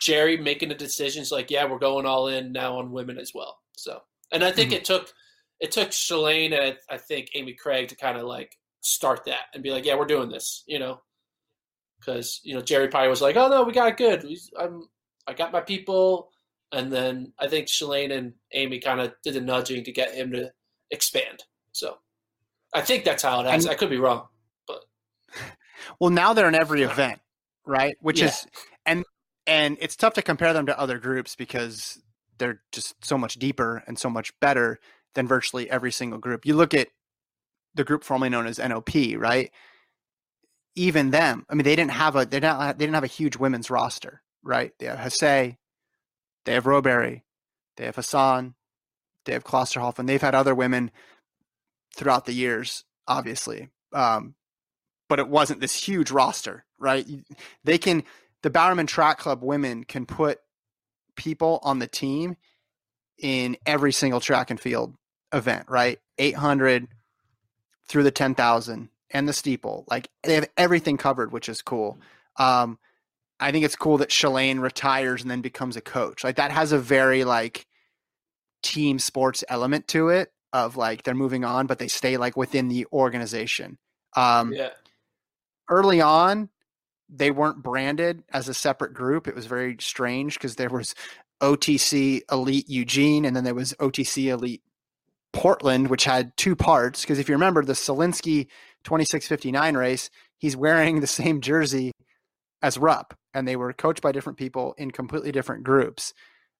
Jerry making the decisions like, yeah, we're going all in now on women as well. So, and I think mm-hmm. it took it took Shalane and I think Amy Cragg to kind of like start that and be like, yeah, we're doing this, you know, because you know Jerry Pye was like, oh no, we got it good. I'm I got my people, and then I think Shalane and Amy kind of did the nudging to get him to expand. So I think that's how it has. I could be wrong, but well, now they're in every event, right? Which yeah. is and and it's tough to compare them to other groups because they're just so much deeper and so much better than virtually every single group. You look at the group formerly known as NOP, right? Even them, I mean, they didn't have a they didn't they didn't have a huge women's roster, right? They have Hasay, they have Rowbury, they have Hassan, they have Klosterhalfen, and they've had other women throughout the years, obviously. Um, but it wasn't this huge roster, right? They can the Bowerman Track Club women can put people on the team in every single track and field event, right? 800, through the 10,000 and the steeple. Like they have everything covered, which is cool. Um, I think it's cool that Shalane retires and then becomes a coach. Like that has a very like team sports element to it of like they're moving on, but they stay like within the organization. Um, yeah. Early on, they weren't branded as a separate group. It was very strange because there was OTC Elite Eugene and then there was OTC Elite Portland, which had two parts. Because if you remember the Solinsky 2659 race, he's wearing the same jersey as Rupp, and they were coached by different people in completely different groups.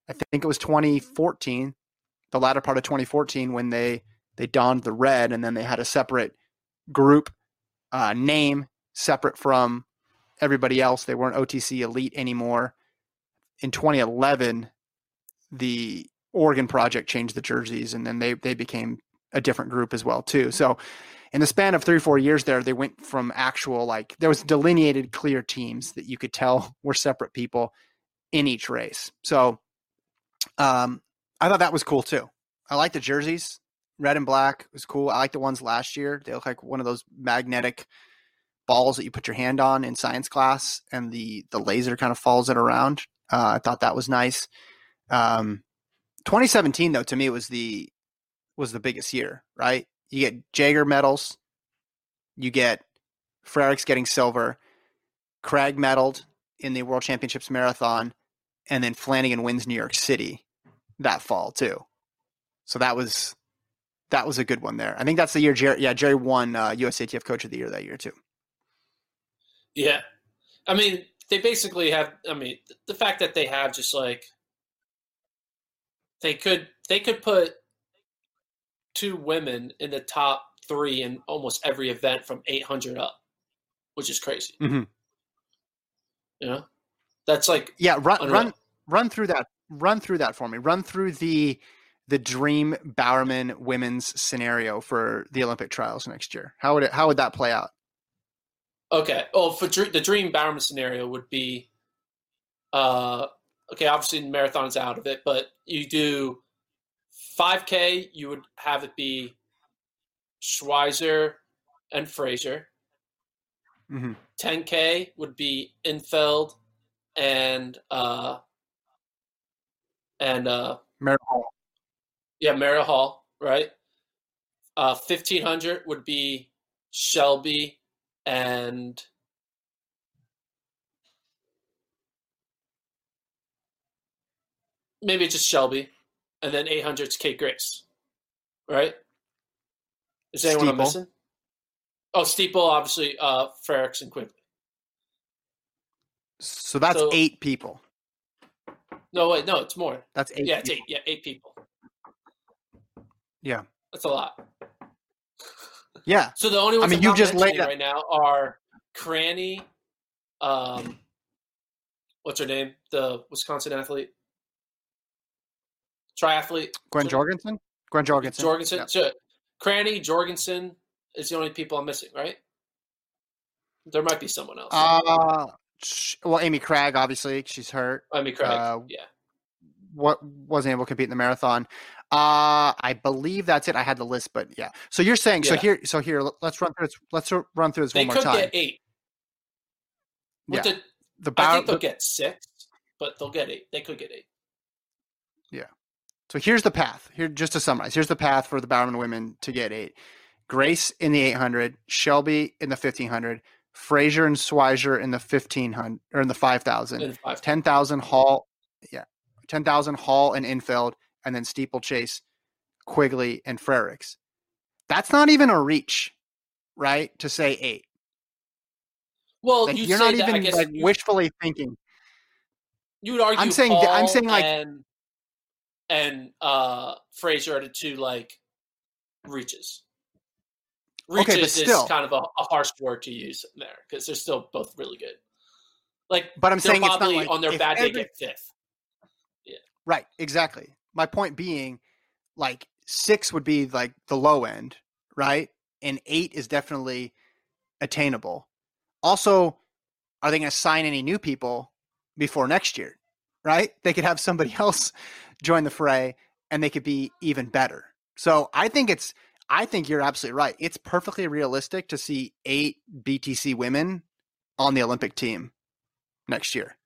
I think it was 2014, the latter part of 2014, when they they donned the red, and then they had a separate group uh, name separate from everybody else. They weren't OTC Elite anymore. In 2011, the Oregon Project changed the jerseys, and then they they became a different group as well too. So in the span of three four years there, they went from actual like there was delineated clear teams that you could tell were separate people in each race. So um, I thought that was cool too. I like the jerseys, red and black was cool. I like the ones last year. They look like one of those magnetic balls that you put your hand on in science class, and the the laser kind of follows it around. Uh, I thought that was nice. Um, 2017 though to me was the was the biggest year, right? You get Jager medals, you get Frerichs getting silver, Cragg medaled in the World Championships marathon, and then Flanagan wins New York City that fall too. So that was that was a good one there. I think that's the year Jerry yeah, Jerry won uh, USATF coach of the year that year too. Yeah. I mean, they basically have I mean, the fact that they have just like they could they could put two women in the top three in almost every event from 800 up, which is crazy. Mm-hmm. You know, that's like yeah. Run unreal. run run through that. Run through that for me. Run through the the dream Bowerman women's scenario for the Olympic trials next year. How would it? How would that play out? Okay. Well, for the dream Bowerman scenario would be, uh, okay, obviously the marathon's out of it, but you do 5K, you would have it be Schweizer and Fraser. Mm-hmm. 10K would be Infeld and uh and uh Merritt Hall. Yeah, Merritt Hall, right? Uh 1500 would be Shelby and maybe it's just Shelby, and then 800's Kate Grace, right? Is anyone I'm missing? Oh, Steeple, obviously, uh, Frerichs and Quigley. So that's so, eight people. No, wait, no, it's more. That's eight. Yeah, it's people. eight. Yeah, eight people. Yeah, that's a lot. Yeah. So the only ones mean, I'm you just laid right now are Cranny, um, what's her name? The Wisconsin athlete, triathlete. Gwen Jorgensen. Gwen Jorgensen. Jorgensen. Yeah. So, Cranny, Jorgensen is the only people I'm missing, right? There might be someone else. Uh, well, Amy Cragg, obviously, she's hurt. Amy mean, Cragg. uh, yeah. What wasn't able to compete in the marathon. Uh, I believe that's it. I had the list, but yeah. So you're saying so here. So here, let's run through. This, let's run through this They one more time. They could get eight. With yeah. the, the I think they'll the- get six, but they'll get eight. They could get eight. Yeah. So here's the path. Here, just to summarize, here's the path for the Bowerman women to get eight: Grace in the 800, Shelby in the 1500, Fraser and Schweizer in the 1500 or in the 5000, In five. 10,000 Hall, yeah, 10,000 Hall and Infeld, and then Steeplechase, Quigley, and Frericks. That's not even a reach, right? To say eight. Well, Like, you you're not that, even like you, wishfully thinking. you would argue. I'm saying that- I'm saying, like- and and uh, Fraser are the two like reaches. Okay, but Reaches still. is kind of a, a harsh word to use there because they're still both really good. Like, But I'm saying it's not probably like on their bad day get fifth. Right, exactly. My point being, like six would be like the low end, right? And eight is definitely attainable. Also, are they going to sign any new people before next year? Right? They could have somebody else join the fray and they could be even better. So I think it's, I think you're absolutely right. It's perfectly realistic to see eight BTC women on the Olympic team next year.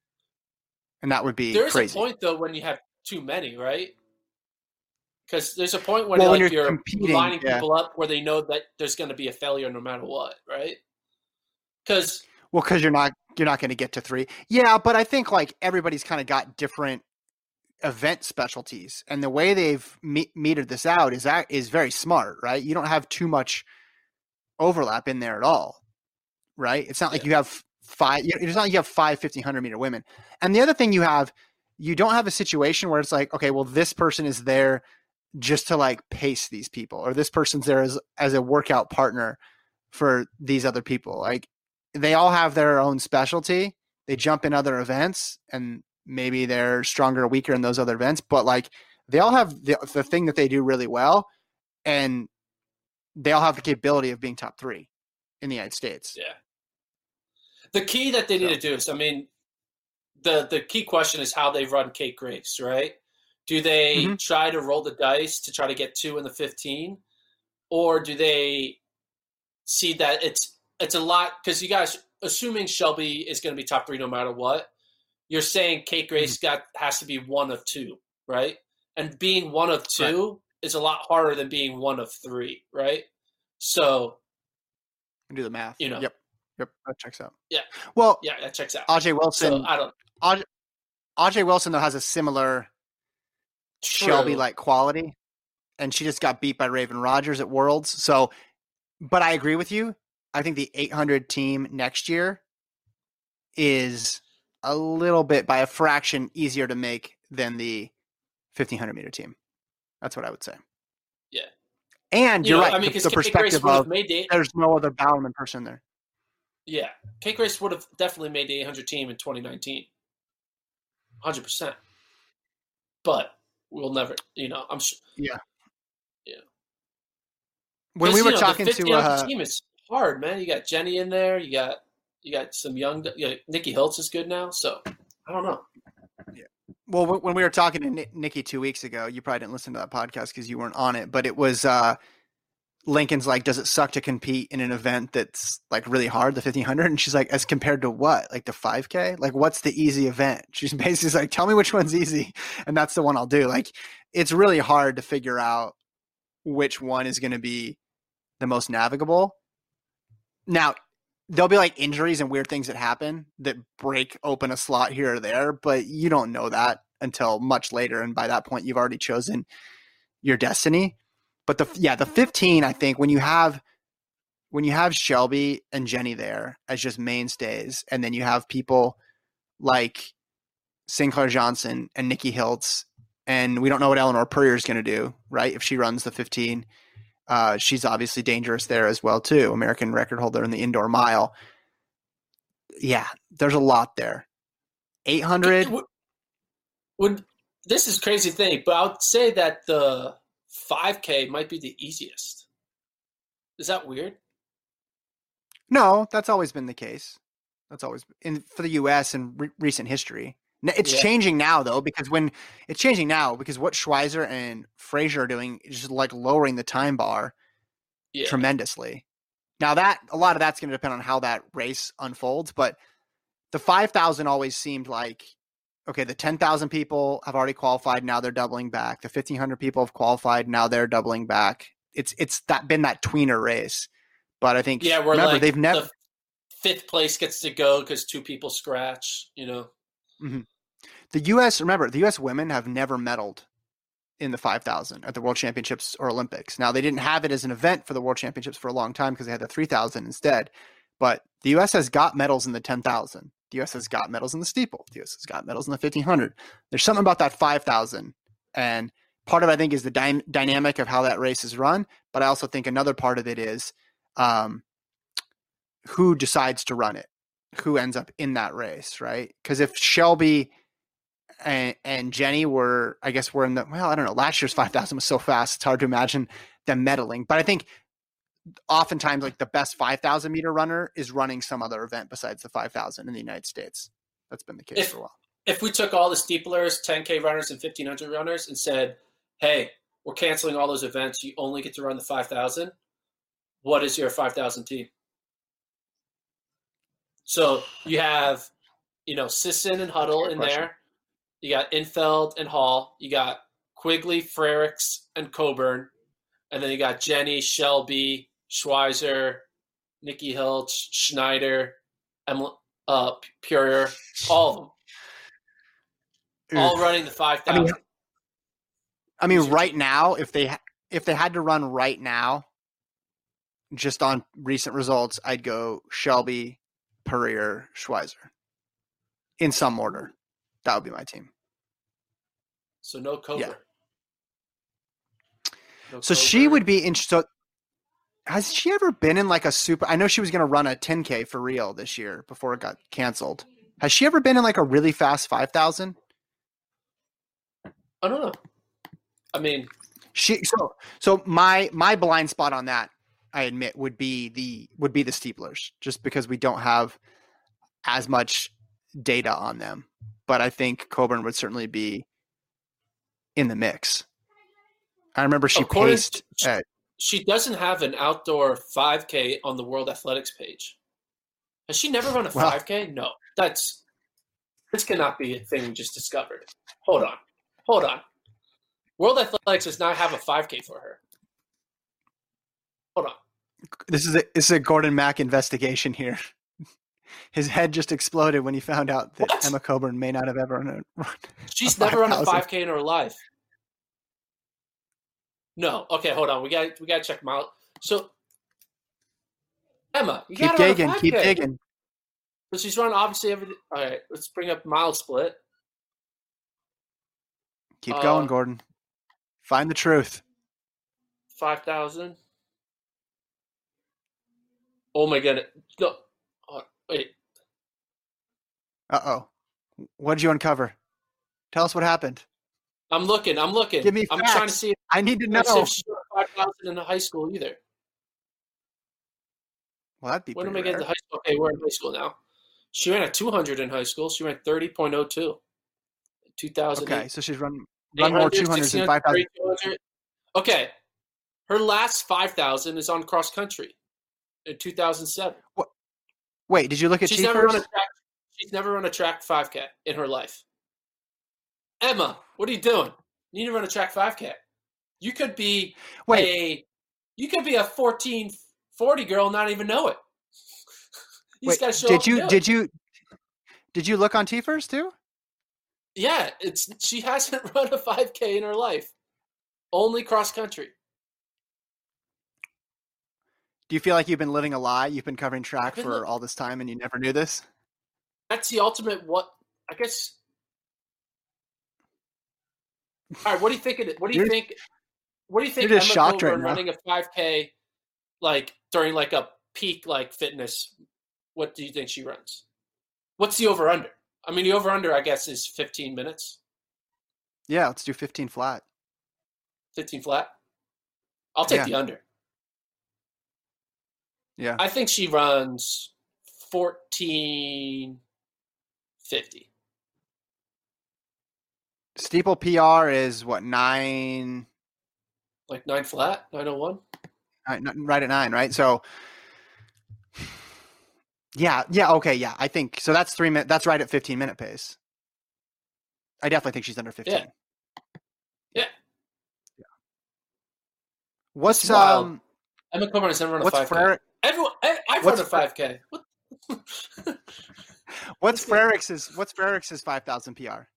And that would be There's crazy. a point though when you have too many, right? Because there's a point when, Well, when like, you're you're, lining yeah. people up where they know that there's going to be a failure no matter what, right? Because Well, because you're not you're not going to get to three. Yeah, but I think like everybody's kind of got different event specialties, and the way they've me- metered this out is that is very smart, right? You don't have too much overlap in there at all, right? It's not like you have five. you- It's not like you have five 1500 meter women. And the other thing you have, you don't have a situation where it's like, okay, well, this person is there just to like pace these people, or this person's there as as a workout partner for these other people. Like they all have their own specialty. They jump in other events and maybe they're stronger or weaker in those other events, but like they all have the, the thing that they do really well and they all have the capability of being top three in the United States. Yeah. The key that they need So- to do is, I mean, the the key question is how they run Kate Grace, right? Do they Mhm. try to roll the dice to try to get two in the fifteen, or do they see that it's it's a lot? Because you guys, assuming Shelby is going to be top three no matter what, you're saying Kate Grace got has to be one of two, right? And being one of two is a lot harder than being one of three, right? So Do the math. You know. Yep. Yep. That checks out. Yeah. Well, yeah, that checks out. Ajeé Wilson. So I don't. Aj- Ajeé Wilson though has a similar Shelby like quality, and she just got beat by Raevyn Rogers at Worlds. So, but I agree with you. I think the 800 team next year is a little bit by a fraction easier to make than the 1500 meter team. That's what I would say. Yeah. And You you're know, right. I mean, the, the perspective of the there's no other Bowerman person there. yeah, Kate Grace would have definitely made the 800 team in 2019, 100. percent But we'll never, you know, I'm sure. Yeah, yeah. When we you were know, talking the to 1500 uh, team is hard, man. You got Jenny in there. You got you got some young. You know, Nikki Hiltz is good now. So I don't know. Yeah. Well, when we were talking to Nikki two weeks ago, you probably didn't listen to that podcast because you weren't on it. But it was uh, Lincoln's like, "Does it suck to compete in an event that's like really hard, the fifteen hundred? And she's like, "As compared to what? Like the five k? Like what's the easy event?" She's basically like, "Tell me which one's easy, and that's the one I'll do." Like it's really hard to figure out which one is going to be the most navigable. Now, there'll be like injuries and weird things that happen that break open a slot here or there, but you don't know that until much later, and by that point, you've already chosen your destiny. But the yeah, the 15, I think when you have when you have Shelby and Jenny there as just mainstays, and then you have people like Sinclair Johnson and Nikki Hiltz, and we don't know what Elinor Purrier is going to do, right? If she runs the 15, uh, she's obviously dangerous there as well too. American record holder in the indoor mile. Yeah, there's a lot there. 800 would, would this is crazy thing, but I'll say that the 5K might be the easiest. Is that weird? No, that's always been the case. That's always in for the U.S. in re- recent history. It's yeah. changing now though because when it's changing now because what Schweizer and Fraser are doing is just like lowering the time bar yeah. tremendously. Now that a lot of that's going to depend on how that race unfolds, but the 5000 always seemed like okay, the 10,000 people have already qualified, now they're doubling back. The 1500 people have qualified, now they're doubling back. It's it's that been that tweener race. But I think yeah, we're remember like they've never the fifth place gets to go because two people scratch. You know, mm-hmm. the U.S. Remember, the U.S. women have never medaled in the 5000 at the World Championships or Olympics. Now they didn't have it as an event for the World Championships for a long time because they had the 3000 instead. But the U.S. has got medals in the 10,000. The U.S. has got medals in the steeple. The U.S. has got medals in the 1500. There's something about that 5000 and part of it, I think is the dy- dynamic of how that race is run, but I also think another part of it is um, who decides to run it, who ends up in that race, right? Because if Shelby and, and, Jenny were, I guess, were in the well, I don't know. Last year's five thousand was so fast; it's hard to imagine them medaling. But I think oftentimes, like the best five thousand meter runner is running some other event besides the five thousand in the United States. That's been the case if, for a while. If we took all the steeplers, 10k runners, and 1500 runners, and said, "Hey, we're canceling all those events. You only get to run the 5000." what is your 5,000 team? So you have, you know, Sisson and Huddle in question. there. You got Infeld and Hall. You got Quigley, Frerichs, and Coburn. And then you got Jenny, Shelby, Schweizer, Nikki Hiltz, Schneider, Emily, uh, Purrier, all of them. All running the 5,000. I mean, I mean right now, if they if they had to run right now, just on recent results, I'd go Shelby, Purrier, Schweizer in some order. That would be my team. So no Coburn. Yeah. No so Coburn. she would be interested. So has she ever been in like a super? I know she was going to run a 10k for real this year before it got canceled. Has she ever been in like a really fast 5000? I don't know. I mean, she so so my my blind spot on that I admit would be the would be the steeplers, just because we don't have as much data on them. But I think Coburn would certainly be in the mix. I remember she paced. She, at, she doesn't have an outdoor 5K on the World Athletics page. Has she never run a well, 5K? No, that's this cannot be a thing we just discovered. Hold on, hold on. World Athletics does not have a 5K for her. Hold on. This is a this is a Gordon Mack investigation here. His head just exploded when he found out that what? Emma Coburn may not have ever run. A, She's never run a 5K in her life. No. Okay, hold on. We got we got to check mile. So Emma, you keep digging. Keep digging. So she's run obviously every. All right, let's bring up MileSplit. Keep uh, going, Gordon. Find the truth. Five thousand. Oh my god! No, oh, wait. Uh oh. What did you uncover? Tell us what happened. I'm looking. I'm looking. Give me. I'm facts. trying to see. If, I need to know. If she five thousand in the high school either. Well, that'd be. When am I getting to high school? Okay, we're in high school now. She ran a 200 in high school. She ran 30.02. 2000. Okay, so she's run run more 200s than 5,000. Okay, her last 5,000 is on cross country in 2007. What? Wait, did you look at she's never run a track? She's never run a track 5K in her life. Emma, what are you doing? You need to run a track 5K. You could be Wait. a you could be a 1440 girl and not even know it. you Wait, did you did it. you did you look on TFRRS too? Yeah, it's she hasn't run a 5K in her life. Only cross country. Do you feel like you've been living a lie? You've been covering track been for all this time and you never knew this? That's the ultimate. What I guess. All right, what do you think? Of it? What do you You're- think? What do you think? you're just Emma shocked right Coburn now. running a 5K, like during like a peak like fitness. What do you think she runs? What's the over under? I mean, the over under I guess is 15 minutes, Yeah, let's do 15 flat. 15 flat. I'll take Yeah. the under. Yeah. I think she runs 1450. Steeple PR is what, nine, Like nine flat, 901. nine- nine- right at nine, right? So, yeah, yeah, okay, yeah. I think so. That's three minutes. That's right at 15 minute pace. I definitely think she's under 15. Yeah. Yeah. What's It's wild. um? Emma Coburn has never run a What's 5K. Everyone, I, I've what's run a 5K. What? What's. Frerichs's What's Frerichs's 5,000 PR?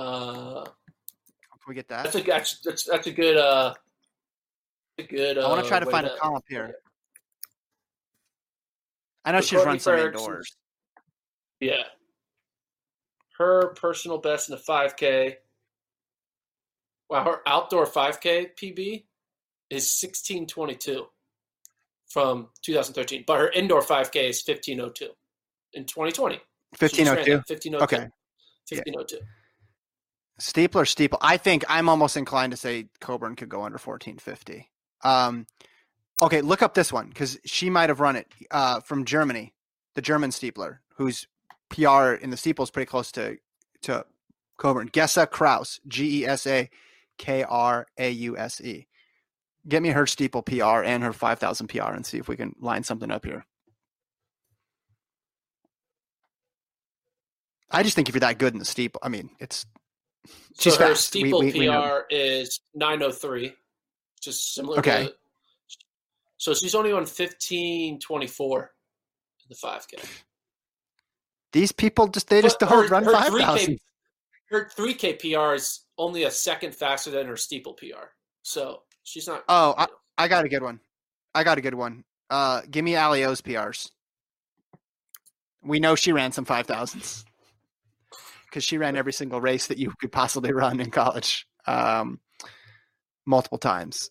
Uh, Can we get that? that's a that's, that's, that's a good uh, a good. Uh, I want to try to find a comp here. I know So she's Courtney run some indoors. Yeah. Her personal best in the 5K. Wow, her outdoor 5K PB is 1622 from 2013, but her indoor 5K is 1502 in 2020. She just ran 1502. 1502. Okay. 1502. Steeple or steeple? I think I'm almost inclined to say Coburn could go under 1450. Um, okay, look up this one because she might have run it uh, from Germany, the German steepler, whose PR in the steeple is pretty close to to Coburn. Gesa Krause, G E S A K R A U S E. Get me her steeple PR and her 5,000 PR and see if we can line something up here. I just think if you're that good in the steeple, I mean, it's So She's her fast. Steeple we- we. PR is 903, just similar Okay. to. So she's only on 1524 in the 5K. these people just they just don't her- run her five 3K. Her 3K PR is only a second faster than her steeple PR. So she's not. Oh, know. I got a good one. I got a good one. Uh, give me Alio's PRs. We know she ran some five thousands because she ran every single race that you could possibly run in college, um, multiple times.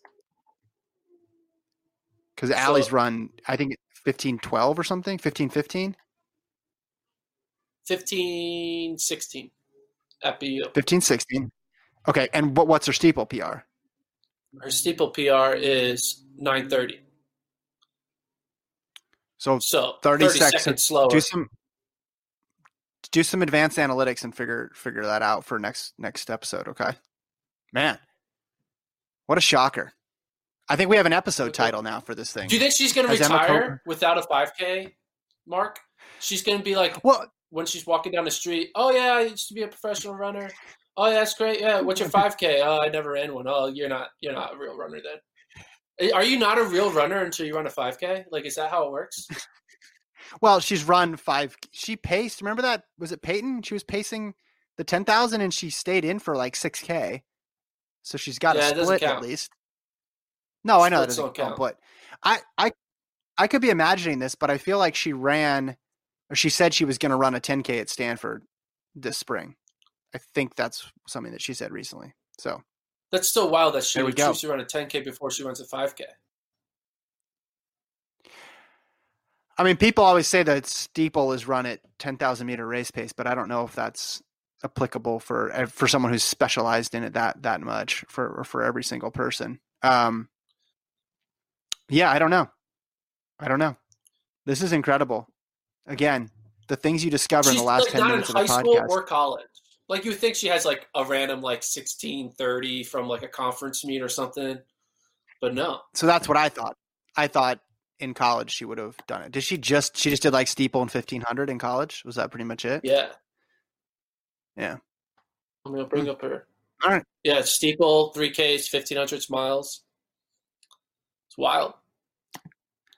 Because Allie's So- run, I think fifteen twelve or something, fifteen fifteen. 15 16 at BU. 15 16. Okay, and what what's her steeple PR? Her steeple PR is 930. So So 30 30, seconds. seconds slower. do some do some advanced analytics and figure figure that out for next next episode okay man what a shocker i think we have an episode title now for this thing Do you think she's going to Has retire without a 5K mark? She's going to be like, well when she's walking down the street, oh yeah, I used to be a professional runner. Oh yeah, that's great. Yeah, what's your 5K? Oh, I never ran one. Oh, you're not you're not a real runner then. Are you not a real runner until you run a 5K? Like, is that how it works? Well she's run five she paced remember that was it Payton? She was pacing the 10000 and she stayed in for like 6k so she's got Yeah, a split at least. No i know that doesn't don't count, but i i i could be imagining this but i feel like she ran or she said she was going to run a 10k at stanford this spring. I think that's something that she said recently so. That's still wild that she would choose to run a 10K before she runs a 5K. I mean, people always say that steeple is run at 10,000 meter race pace, but I don't know if that's applicable for for someone who's specialized in it that that much for for every single person. Um, yeah, I don't know. I don't know. This is incredible. Again, the things you discover in the last like 10 not in minutes of high the school podcast. or college. Like you think she has like a random like 1630 from like a conference meet or something. But no. So that's what I thought. I thought in college she would have done it. Did she just she just did like steeple and 1500 in college? Was that pretty much it? Yeah. Yeah. I'm gonna hmm. bring up her. All right. Yeah, steeple, three Ks, fifteen hundred miles. It's wild.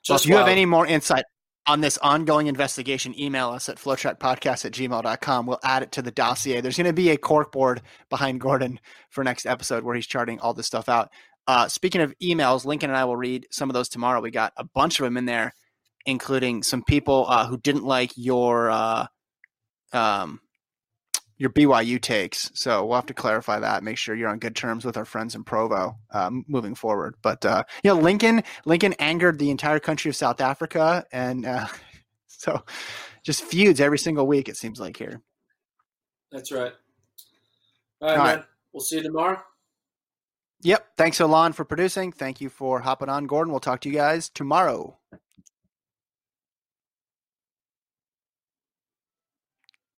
Well, if you have any more insight, on this ongoing investigation, email us at flotrackpodcast at gmail.com. We'll add it to the dossier. There's going to be a corkboard behind Gordon for next episode where he's charting all this stuff out. Uh, speaking of emails, Lincoln and I will read some of those tomorrow. We got a bunch of them in there, including some people uh, who didn't like your uh, um, your BYU takes. So we'll have to clarify that. Make sure you're on good terms with our friends in Provo um, moving forward. But uh, you know, Lincoln Lincoln angered the entire country of South Africa, and uh, so just feuds every single week. It seems like here. That's right. All right, All man. We'll see you tomorrow. Yep. Thanks, Alon, for producing. Thank you for hopping on, Gordon. We'll talk to you guys tomorrow.